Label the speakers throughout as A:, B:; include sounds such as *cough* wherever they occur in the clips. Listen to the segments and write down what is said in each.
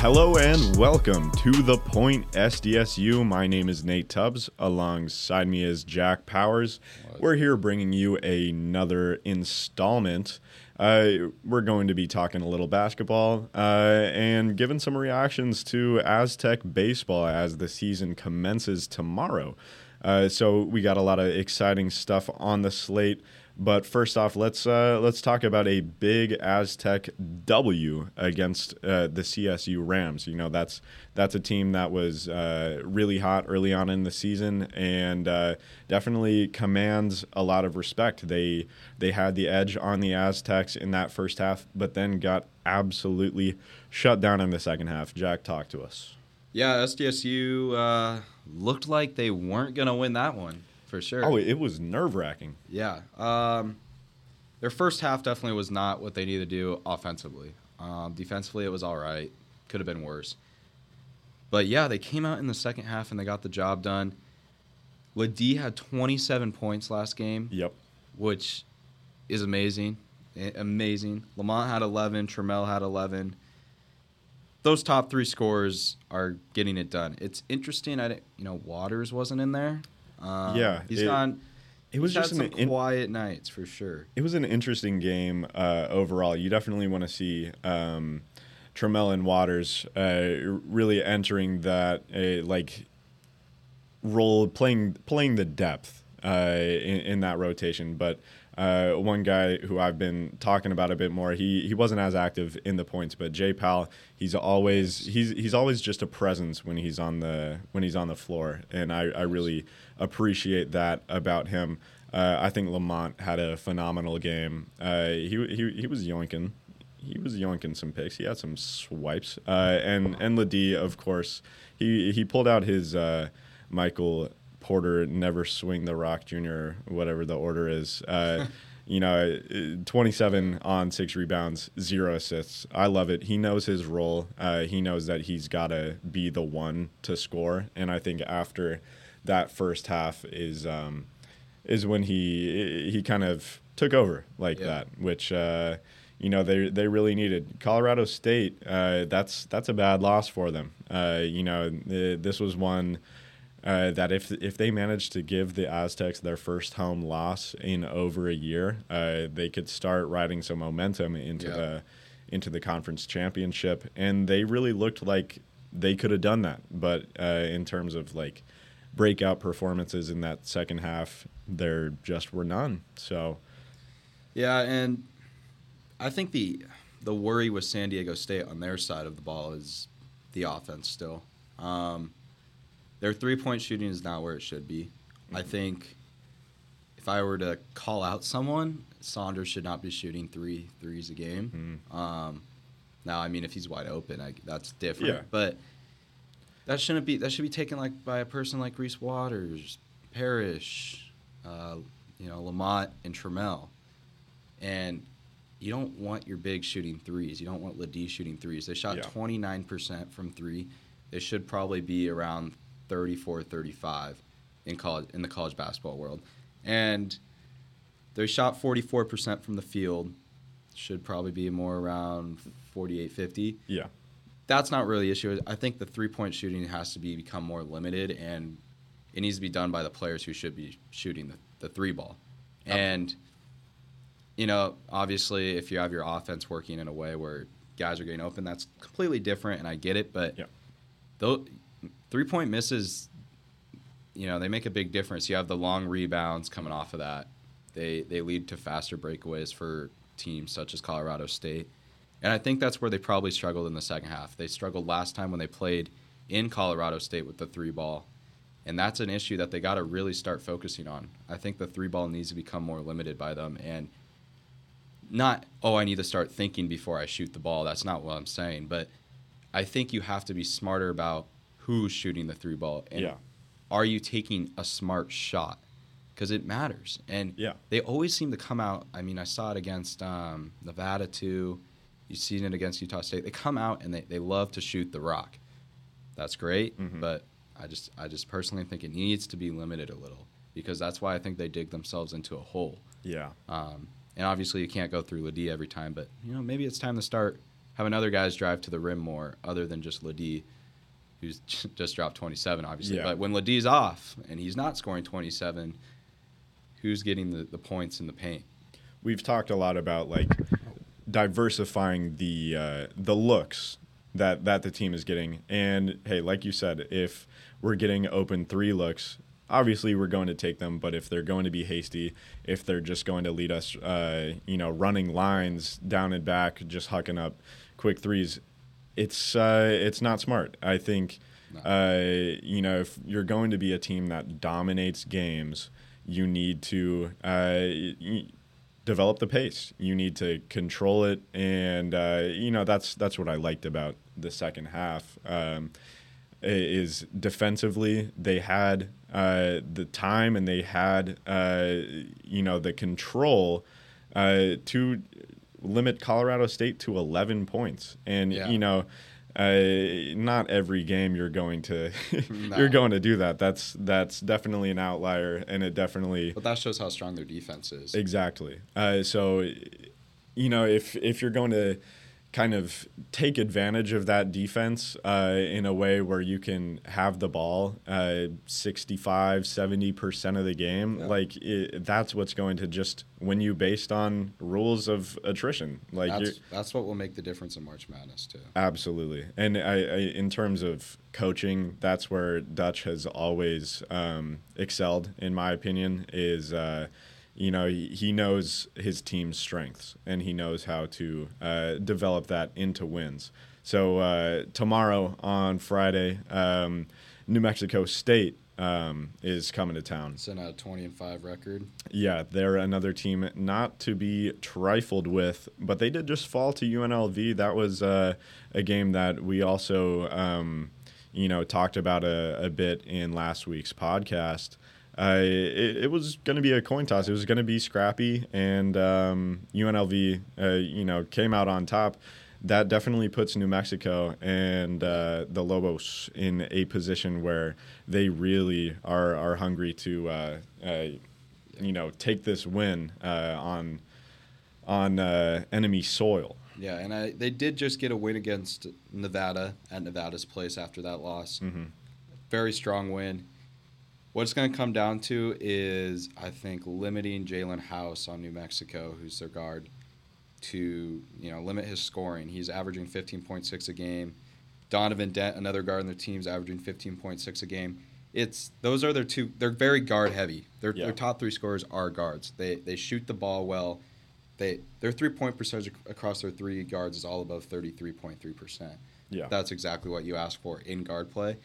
A: Hello and welcome to the Point SDSU. My name is Nate Tubbs. Alongside me is Jack Powers. We're here bringing you another installment. Uh, we're going to be talking a little basketball uh, and giving some reactions to Aztec baseball as the season commences tomorrow. Uh, so we got a lot of exciting stuff on the slate. But first off, let's uh, let's talk about a big Aztec W against uh, the CSU Rams. You know that's that's a team that was uh, really hot early on in the season and uh, definitely commands a lot of respect. They they had the edge on the Aztecs in that first half, but then got absolutely shut down in the second half. Jack, talk to us.
B: Yeah, SDSU uh, looked like they weren't gonna win that one for sure.
A: Oh, it was nerve wracking.
B: Yeah. Um, their first half definitely was not what they needed to do offensively. Um, defensively, it was all right. Could have been worse. But yeah, they came out in the second half and they got the job done. LeDee had 27 points last game.
A: Yep.
B: Which is amazing. Amazing. Lamont had 11. Trammell had 11. Those top three scores are getting it done. It's interesting. I didn't, you know Waters wasn't in there.
A: Um, yeah,
B: he's it, gone.
A: It was just
B: some in, quiet nights for sure.
A: It was an interesting game uh, overall. You definitely want to see um, Trammell and Waters uh, really entering that uh, like role, playing playing the depth uh, in, in that rotation, but. Uh, one guy who I've been talking about a bit more. He he wasn't as active in the points, but Jay Pal, he's always he's he's always just a presence when he's on the when he's on the floor, and I, I really appreciate that about him. Uh, I think Lamont had a phenomenal game. Uh, he he he was yoinking. He was yoinking some picks. He had some swipes. Uh, and and LeDee, of course, he he pulled out his uh, Michael Porter never swing the rock junior, whatever the order is. Uh, *laughs* you know, 27 on six rebounds, zero assists. I love it. He knows his role. Uh, he knows that he's got to be the one to score. And I think after that first half is um, is when he he kind of took over like yeah. that, which. Uh, you know they they really needed Colorado State. Uh, that's that's a bad loss for them. Uh, you know this was one uh, that if if they manage to give the Aztecs their first home loss in over a year, uh, they could start riding some momentum into yeah. the into the conference championship. And they really looked like they could have done that, but uh, in terms of like breakout performances in that second half, there just were none. So,
B: yeah, and I think the the worry with San Diego State on their side of the ball is the offense still. Um, their three point shooting is not where it should be. Mm-hmm. I think if I were to call out someone, Saunders should not be shooting three threes a game. Mm-hmm. Um, now, I mean, if he's wide open, I, that's different. Yeah. But that shouldn't be. That should be taken like by a person like Reese Waters, Parrish, uh, you know, Lamont and Trammell, and you don't want your big shooting threes. You don't want LeDee shooting threes. They shot 29% from three. They should probably be around 34, 35 in college in the college basketball world, and they shot 44% from the field. Should probably be more around 48, 50.
A: Yeah,
B: that's not really the issue. I think the three point shooting has to be become more limited, and it needs to be done by the players who should be shooting the, the three ball. And you know, obviously, if you have your offense working in a way where guys are getting open, that's completely different, and I get it. But
A: yeah.
B: though three point misses, you know, they make a big difference. You have the long rebounds coming off of that. They they lead to faster breakaways for teams such as Colorado State. And I think that's where they probably struggled in the second half. They struggled last time when they played in Colorado State with the three ball. And that's an issue that they got to really start focusing on. I think the three ball needs to become more limited by them and not, oh, I need to start thinking before I shoot the ball. That's not what I'm saying. But I think you have to be smarter about who's shooting the three ball and
A: yeah.
B: are you taking a smart shot? Because it matters and
A: yeah.
B: they always seem to come out i mean i saw it against um, nevada too. You've seen it against utah state. They come out and they, they love to shoot the rock. That's great mm-hmm. but i just i just personally think it needs to be limited a little because that's why i think they dig themselves into a hole.
A: Yeah.
B: Um, and obviously you can't go through LeDee every time but you know maybe it's time to start having other guys drive to the rim more, other than just LeDee, who's *laughs* just dropped 27, obviously.
A: Yeah.
B: But when LeDee's off and he's not scoring 27, who's getting the, the points in the paint?
A: we've talked a lot about like diversifying the uh, the looks that that the team is getting. And hey, like you said, if we're getting open three looks, obviously we're going to take them. But if they're going to be hasty, if they're just going to lead us, uh, you know, running lines down and back, just hucking up quick threes, it's uh, it's not smart. I think.
B: No.
A: Uh, you know, if you're going to be a team that dominates games, you need to uh, y- develop the pace. You need to control it, and uh, you know that's that's what I liked about the second half. Um, is defensively they had uh, the time and they had uh, you know the control uh, to limit Colorado State to 11 points, and
B: Yeah.
A: you know. Uh, not every game you're going to *laughs*
B: No.
A: you're going to do that. That's that's definitely an outlier, and it definitely
B: But that shows how strong their defense is.
A: Exactly. Uh, so, you know, if if you're going to kind of take advantage of that defense uh, in a way where you can have the ball uh, 65 70% of the game
B: Yeah.
A: like it, that's what's going to just win you based on rules of attrition like
B: that's, that's what will make the difference in March Madness, too.
A: Absolutely, and I, I, in terms of coaching, that's where Dutch has always um, excelled, in my opinion. Is uh, you know he, he knows his team's strengths and he knows how to uh, develop that into wins. So uh, tomorrow on Friday, um, New Mexico State um, is coming to town.
B: It's in a 20 and 5 record.
A: Yeah, they're another team not to be trifled with, but they did just fall to UNLV. That was uh, a game that we also, um, you know, talked about a, a bit in last week's podcast. Uh, it, it was going to be a coin toss. It was going to be scrappy, and um, UNLV, uh, you know, came out on top. That definitely puts New Mexico and uh, the Lobos in a position where they really are are hungry to uh, uh, you know take this win uh, on on uh, enemy soil.
B: Yeah, and I, they did just get a win against Nevada at Nevada's place after that loss.
A: Mm-hmm.
B: Very strong win. What it's going to come down to is, I think, limiting Jaelen House on New Mexico, who's their guard, to you know limit his scoring. He's averaging 15.6 a game. Donovan Dent, another guard on their team, is averaging 15.6 a game. It's those are their two. They're very guard heavy. Their,
A: Yeah.
B: their top three scorers are guards. They they shoot the ball well. They their three point percentage across their three guards is all above 33.3 percent.
A: Yeah,
B: That's exactly what you ask for in guard play.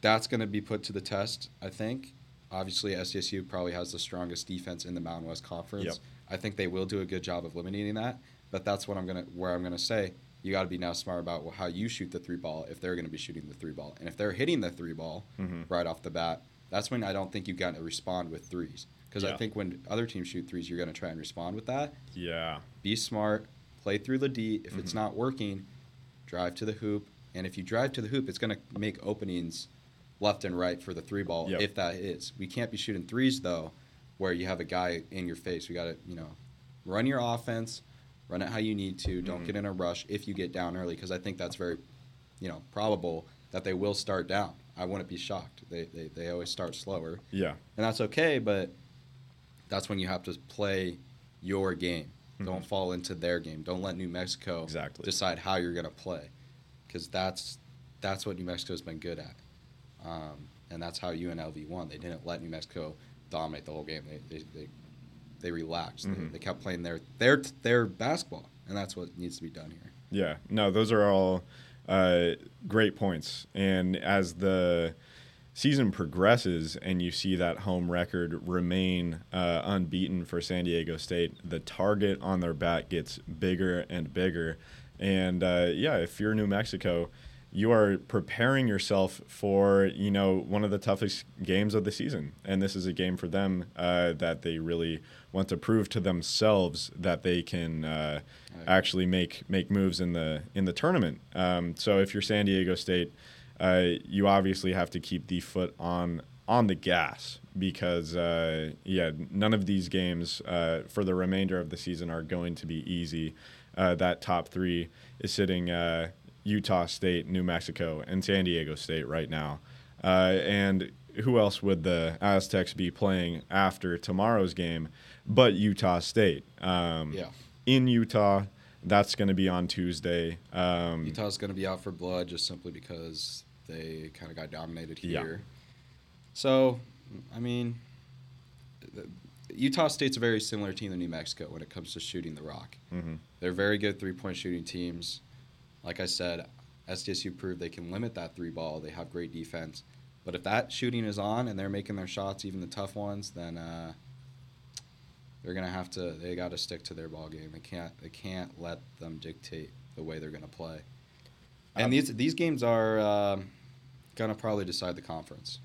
B: That's going to be put to the test, I think. Obviously, SDSU probably has the strongest defense in the Mountain West Conference.
A: Yep.
B: I think they will do a good job of eliminating that. But that's what I'm gonna where I'm gonna say you got to be now smart about how you shoot the three ball if they're going to be shooting the three ball, and if they're hitting the three ball
A: Mhm.
B: right off the bat, that's when I don't think you've got to respond with threes. Because I think when other teams shoot threes, you're going to try and respond with that
A: yeah,
B: be smart, play through the D. If it's
A: Mhm.
B: not working, drive to the hoop. And if you drive to the hoop, it's going to make openings left and right for the three ball,
A: Yep.
B: if that is. We can't be shooting threes, though, where you have a guy in your face. We got to, you know, run your offense, run it how you need to. Don't
A: Mhm.
B: get in a rush if you get down early, because I think that's very, you know, probable that they will start down. I wouldn't be shocked. They, they, they always start slower
A: yeah,
B: and that's okay. But that's when you have to play your game.
A: Mhm.
B: Don't fall into their game. Don't let New Mexico
A: Exactly.
B: decide how you're going to play, because that's that's what New Mexico's been good at, um, and that's how UNLV won. They didn't let New Mexico dominate the whole game. They they they, they relaxed. They,
A: Mhm.
B: they kept playing their their their basketball, and that's what needs to be done here.
A: yeah. No, those are all uh, great points. And as the season progresses and you see that home record remain uh, unbeaten for San Diego State, the target on their back gets bigger and bigger. And uh, yeah, if you're New Mexico, you are preparing yourself for you know one of the toughest games of the season, and this is a game for them uh, that they really want to prove to themselves that they can uh,
B: Right.
A: actually make make moves in the in the tournament. Um, so if you're San Diego State, uh, you obviously have to keep the foot on on the gas because uh, yeah, none of these games uh, for the remainder of the season are going to be easy. uh, that top three is sitting uh, Utah State, New Mexico, and San Diego State right now. Uh, and who else would the Aztecs be playing after tomorrow's game but Utah State? Um,
B: Yeah.
A: In Utah, that's going to be on Tuesday. Um,
B: Utah's going to be out for blood just simply because they kind of got dominated here. Yeah. So, I mean, Utah State's a very similar team to New Mexico when it comes to shooting the rock.
A: Mm-hmm.
B: They're very good three point shooting teams. Like I said, SDSU proved they can limit that three ball. They have great defense. But if that shooting is on and they're making their shots, even the tough ones, then uh, they're gonna have to. They got to stick to their ball game. They can't. They can't let them dictate the way they're gonna play. And
A: Um,
B: these these games are um gonna probably decide the conference.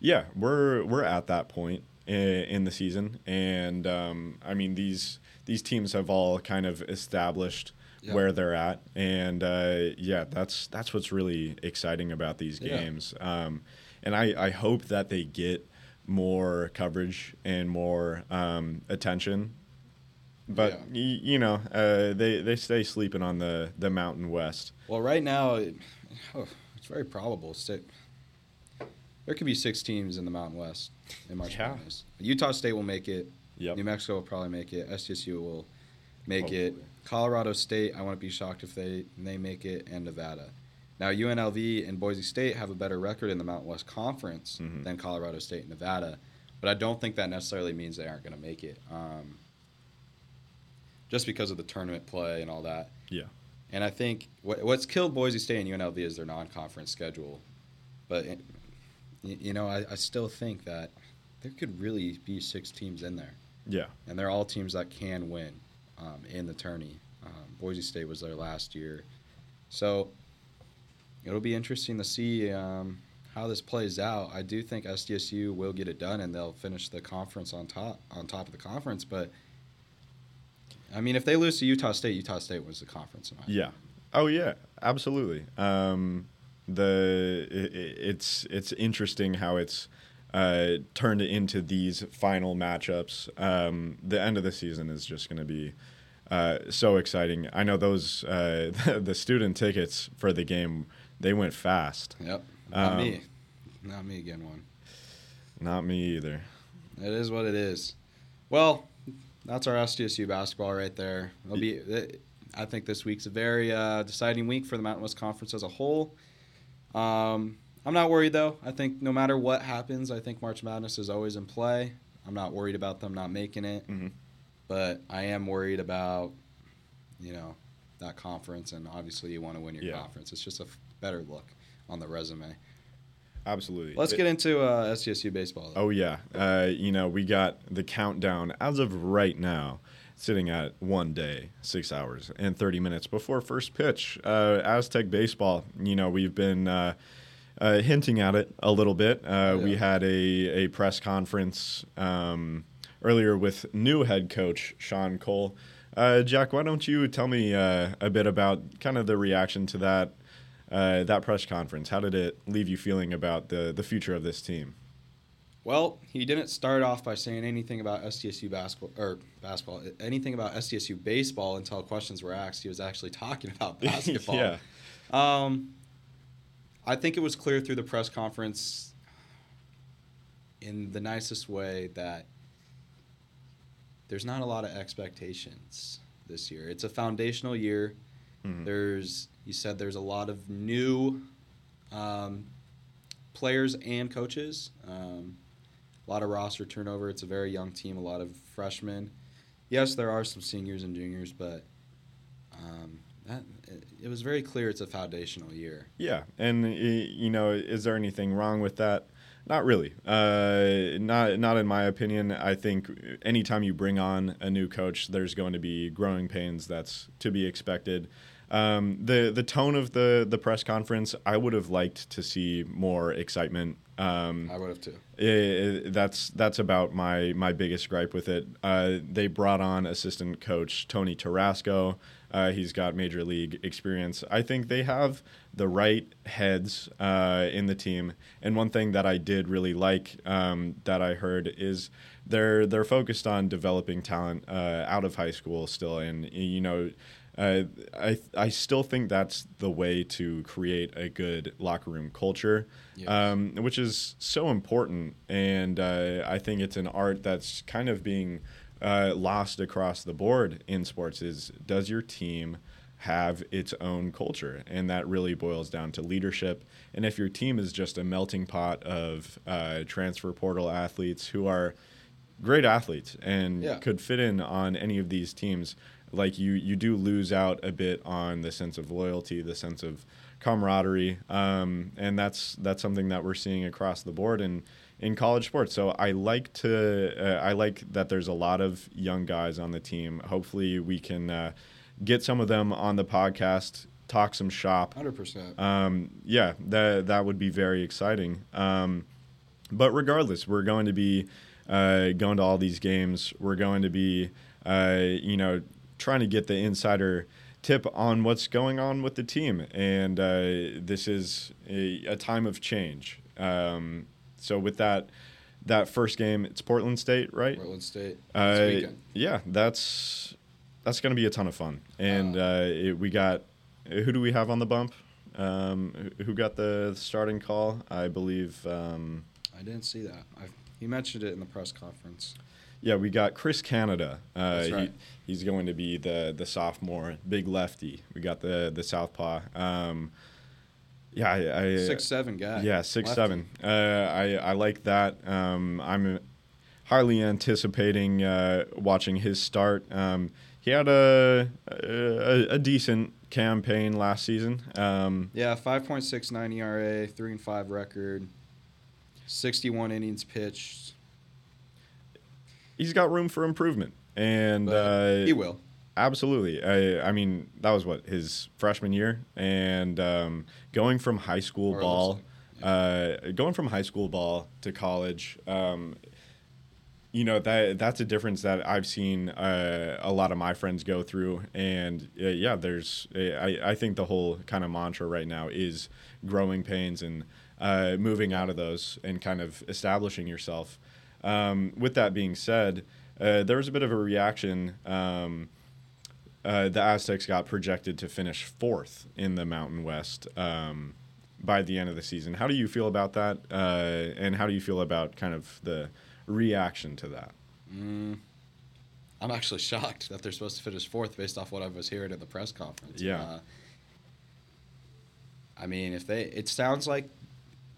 A: Yeah, we're we're at that point in, in the season, and um, I mean these these teams have all kind of established
B: Yeah.
A: where they're at, and uh, yeah, that's that's what's really exciting about these
B: Yeah.
A: games. Um, and I, I hope that they get more coverage and more um, attention. But
B: Yeah.
A: y- you know, uh, they they stay sleeping on the the Mountain West.
B: Well, right now, it, oh, it's very probable. Six, there could be six teams in the Mountain West in March
A: Yeah.
B: Madness. Utah State will make it.
A: Yep.
B: New Mexico will probably make it. SDSU will make it. Colorado State, I wouldn't be shocked if they they make it, and Nevada. Now UNLV and Boise State have a better record in the Mountain West Conference
A: Mhm.
B: than Colorado State and Nevada, but I don't think that necessarily means they aren't going to make it. Um, just because of the tournament play and all that.
A: Yeah.
B: And I think what, what's killed Boise State and UNLV is their non-conference schedule. But it, you know, I, I still think that there could really be six teams in there,
A: Yeah.
B: and they're all teams that can win um, in the tourney. Um, Boise State was there last year, so it'll be interesting to see um, how this plays out. I do think SDSU will get it done, and they'll finish the conference on top on top of the conference. But I mean, if they lose to Utah State, Utah State wins the conference.
A: Yeah. Oh yeah, absolutely. Um, the i i- it's it's interesting how it's uh, turned into these final matchups. Um, the end of the season is just going to be uh, so exciting. I know those uh, *laughs* the student tickets for the game they went fast.
B: Yep. Not
A: Um,
B: me. Not me again one.
A: Not me either.
B: It is what it is. Well, that's our SDSU basketball right there. It'll be it, I think this week's a very uh, deciding week for the Mountain West Conference as a whole. Um, I'm not worried though. I think no matter what happens, I think March Madness is always in play. I'm not worried about them not making it,
A: Mhm.
B: but I am worried about you know that conference, and obviously you want to win your
A: Yeah.
B: conference. It's just a f- better look on the resume.
A: Absolutely.
B: Let's
A: It-
B: get into uh, SDSU baseball. Though.
A: Oh yeah, uh, you know we got the countdown as of right now, sitting at one day, six hours and thirty minutes before first pitch. Uh, Aztec baseball. You know we've been uh, uh, hinting at it a little bit. Uh, We had a a press conference um, earlier with new head coach Sean Cole. Uh, Jack, why don't you tell me uh, a bit about kind of the reaction to that uh, that press conference? How did it leave you feeling about the the future of this team?
B: Well, he didn't start off by saying anything about SDSU basketball or basketball, anything about SDSU baseball until questions were asked. He was actually talking about *laughs* basketball.
A: yeah.
B: Um, I think it was clear through the press conference in the nicest way that there's not a lot of expectations this year. It's a foundational year.
A: Mhm.
B: There's, you said, there's a lot of new um, players and coaches. Um, a lot of roster turnover. It's a very young team. A lot of freshmen. Yes, there are some seniors and juniors, but um, that it, was very clear it's a foundational year.
A: Yeah, and you know, is there anything wrong with that? Not really. Uh, not not in my opinion. I think anytime you bring on a new coach, there's going to be growing pains. That's to be expected. Um, the the tone of the the press conference, I would have liked to see more excitement. Um,
B: I would have too.
A: Eh, that's that's about my my biggest gripe with it. Uh, they brought on assistant coach Tony Tarasco. Uh, he's got major league experience. I think they have the right heads uh, in the team. And one thing that I did really like um, that I heard is they're they're focused on developing talent uh, out of high school still. And you know, uh, I I still think that's the way to create a good locker room culture,
B: Yes.
A: um, which is so important. And uh, I think it's an art that's kind of being uh, lost across the board in sports. Is does your team have its own culture? And that really boils down to leadership. And if your team is just a melting pot of uh, transfer portal athletes who are great athletes and
B: Yeah.
A: could fit in on any of these teams like you you do lose out a bit on the sense of loyalty the sense of camaraderie um, and that's that's something that we're seeing across the board in in college sports so i like to uh, i like that there's a lot of young guys on the team hopefully we can uh, get some of them on the podcast talk some shop
B: Hundred percent.
A: um, yeah, that that would be very exciting. Um, but regardless, we're going to be uh, going to all these games. We're going to be, uh, you know, trying to get the insider tip on what's going on with the team. And uh, this is a, a time of change. Um, so with that, that first game, it's Portland State, right?
B: Portland State.
A: Uh,
B: weekend.
A: yeah, that's that's going to be a ton of fun. And uh, it, we got who do we have on the bump? Um, who- who got the starting call? I believe. Um,
B: I didn't see that. I, he mentioned it in the press conference.
A: Yeah, we got Chris Canada. Uh,
B: That's right.
A: he, he's going to be the the sophomore, big lefty. We got the the southpaw. Um, yeah, I, I
B: Six seven guy.
A: Yeah, six
B: Lefty.
A: seven. Uh, I I like that. Um, I'm highly anticipating uh, watching his start. Um, he had a, a a decent campaign last season. Um,
B: Yeah, five point six nine ERA, three and five record, sixty one innings pitched.
A: He's got room for improvement, and uh,
B: he will.
A: Absolutely. I, I mean, that was what his freshman year, and um, going from high school
B: Or
A: ball, uh, going from high school ball to college, um, you know that that's a difference that I've seen uh, a lot of my friends go through, and uh, yeah, there's I, I think the whole kind of mantra right now is growing pains and uh, moving out of those and kind of establishing yourself. Um, with that being said, uh, there was a bit of a reaction. Um, uh, the Aztecs got projected to finish fourth in the Mountain West um, by the end of the season. How do you feel about that? Uh, and how do you feel about kind of the reaction to that?
B: Mm, I'm actually *laughs* shocked that they're supposed to finish fourth based off what I was hearing at the press conference.
A: Yeah.
B: Uh, I mean, if they, it sounds like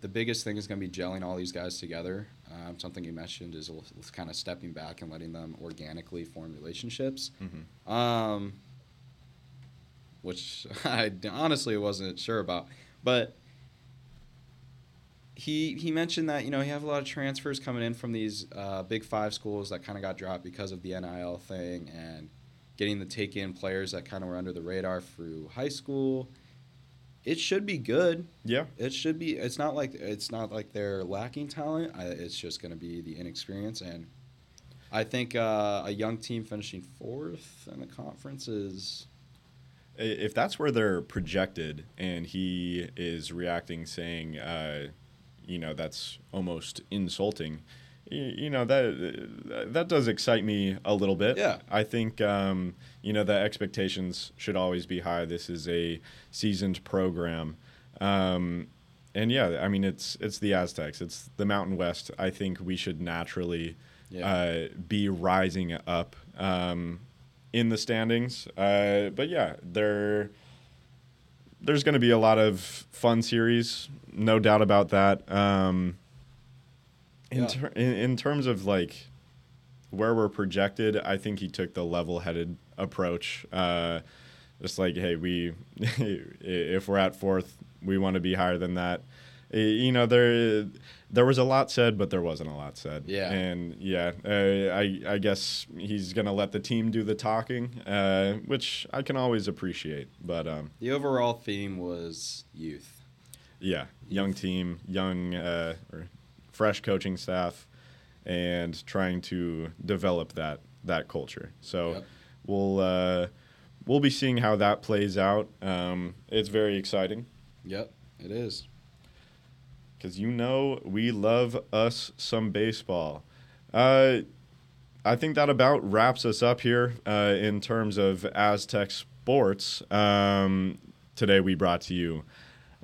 B: the biggest thing is going to be gelling all these guys together. Um, something you mentioned is kind of stepping back and letting them organically form relationships. Um, which *laughs* I honestly wasn't sure about, but he he mentioned that you know he have a lot of transfers coming in from these uh, big five schools that kind of got dropped because of the NIL thing and getting the take in players that kind of were under the radar through high school. It should be good.
A: Yeah.
B: It should be. It's not like it's not like they're lacking talent. I, it's just going to be the inexperience, and I think uh, a young team finishing fourth in the conference is
A: If that's where they're projected and he is reacting saying, uh, you know, that's almost insulting, you know, that that does excite me a little bit.
B: Yeah.
A: I think, um, you know, the expectations should always be high. This is a seasoned program. Um, and yeah, I mean, it's it's the Aztecs. It's the Mountain West. I think we should naturally
B: Yeah.
A: uh, be rising up um, in the standings. Uh, but yeah, there there's going to be a lot of fun series, no doubt about that. In,
B: Yeah.
A: ter- in in terms of like where we're projected, I think he took the level-headed approach. Uh, just like, hey, we *laughs* if we're at fourth, we want to be higher than that. You know, there there was a lot said, but there wasn't a lot said.
B: Yeah.
A: and yeah, uh, I I guess he's gonna let the team do the talking, uh, which I can always appreciate. But um,
B: the overall theme was youth.
A: yeah, young team, young uh, or fresh coaching staff, and trying to develop that that culture. So
B: Yep.
A: we'll uh, we'll be seeing how that plays out. Um, it's very exciting
B: Yep, it is.
A: because you know we love us some baseball. Uh, I think that about wraps us up here uh, in terms of Aztec sports. Um, today we brought to you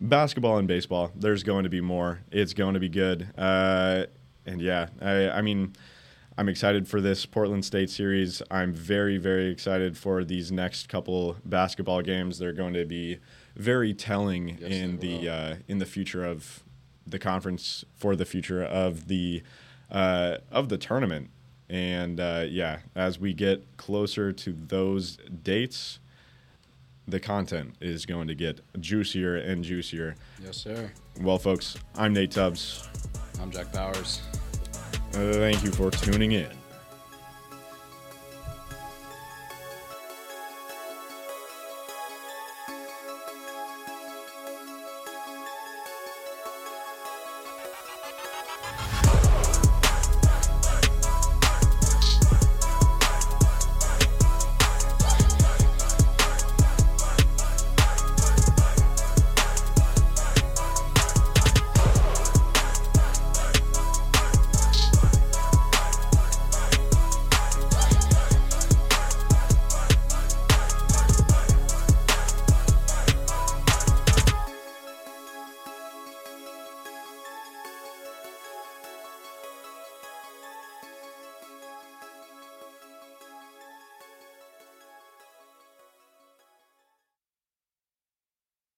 A: basketball and baseball. There's going to be more. It's going to be good. Uh, and yeah, I, I mean, I'm excited for this Portland State series. I'm very, very excited for these next couple basketball games. They're going to be very telling
B: Yes,
A: in the uh, in the future of the conference for the future of the uh, of the tournament. And uh, yeah, as we get closer to those dates, the content is going to get juicier and juicier.
B: Yes, sir.
A: Well, folks, I'm Nate Tubbs.
B: I'm Jack Powers.
A: Uh, thank you for tuning in.